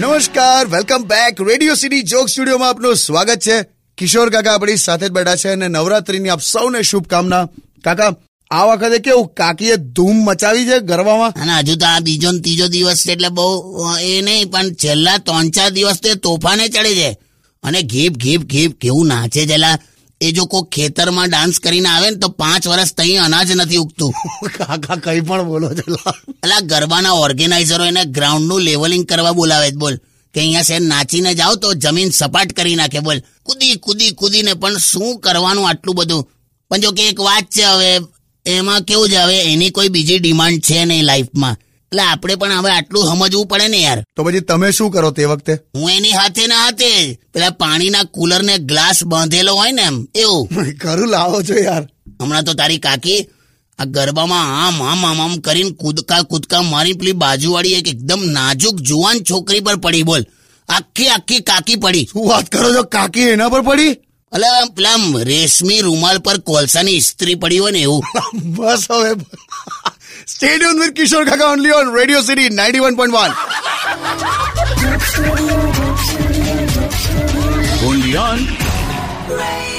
નમસ્કાર welcome back radio city joke સ્ટુડિયોમાં આપનું સ્વાગત છે. કિશોર કાકા આપણી સાથે જ બેઠા છે અને નવરાત્રીની આપ સૌને શુભકામના. કાકા, આ વખતે કેવું કાકીએ ધૂમ મચાવી છે ગરબામાં? અને હજુ તો આ બીજો ને ત્રીજો દિવસ છે એટલે બહુ એ નહીં, પણ છેલ્લા ત્રણ ચાર દિવસ તો તોફાને ચડે છે. અને ઘીપ ઘીપ ઘીપ, કેવું નાચે છે એ જો કોઈ ખેતરમાં ડાન્સ કરીને આવે ને તો પાંચ વર્ષ તઈ અનાજ નથી ઉગતું. કાકા કઈ પણ બોલો છો. એટલે ગરબાના ઓર્ગેનાઇઝરો એને ગ્રાઉન્ડનું લેવલિંગ કરવા બોલાવે જ બોલ. કે અહીંયા છે નાચીને જાઓ તો જમીન સપાટ કરી નાખે બોલ. કૂદી કૂદી કૂદીને પણ શું કરવાનું આટલું બધું? પણ જો કે એક વાત છે હવે એમાં કેવું છે હવે એની કોઈ બીજી ડિમાન્ડ છે નહીં લાઈફમાં એટલે આપણે પણ હવે આટલું સમજવું પડે ને યાર. તો પછી તમે શું કરો તે વખતે? હું એની હાથે ના હાથે પેલા પાણીના કુલરને ગ્લાસ બાંધેલો હોય ને એમ એવું. ઘરું લાવો છો યાર. હમણાં તો તારી કાકી આ ગરબામાં આમ આમ આમ આમ કરીને કૂદકા કૂદકા મારી પેલી બાજુવાળી એક એકદમ નાજુક જુવાન છોકરી પર પડી બોલ. આખી આખી કાકી પડી. શું વાત કરો છો? કાકી એના પર પડી? અલે પેલા રેશમી રૂમાલ પર કોલસાની ઇસ્ત્રી પડી હોય ને એવું. બસ હવે. Stay tuned with Kishore Kaka only on Radio City 91.1. only on.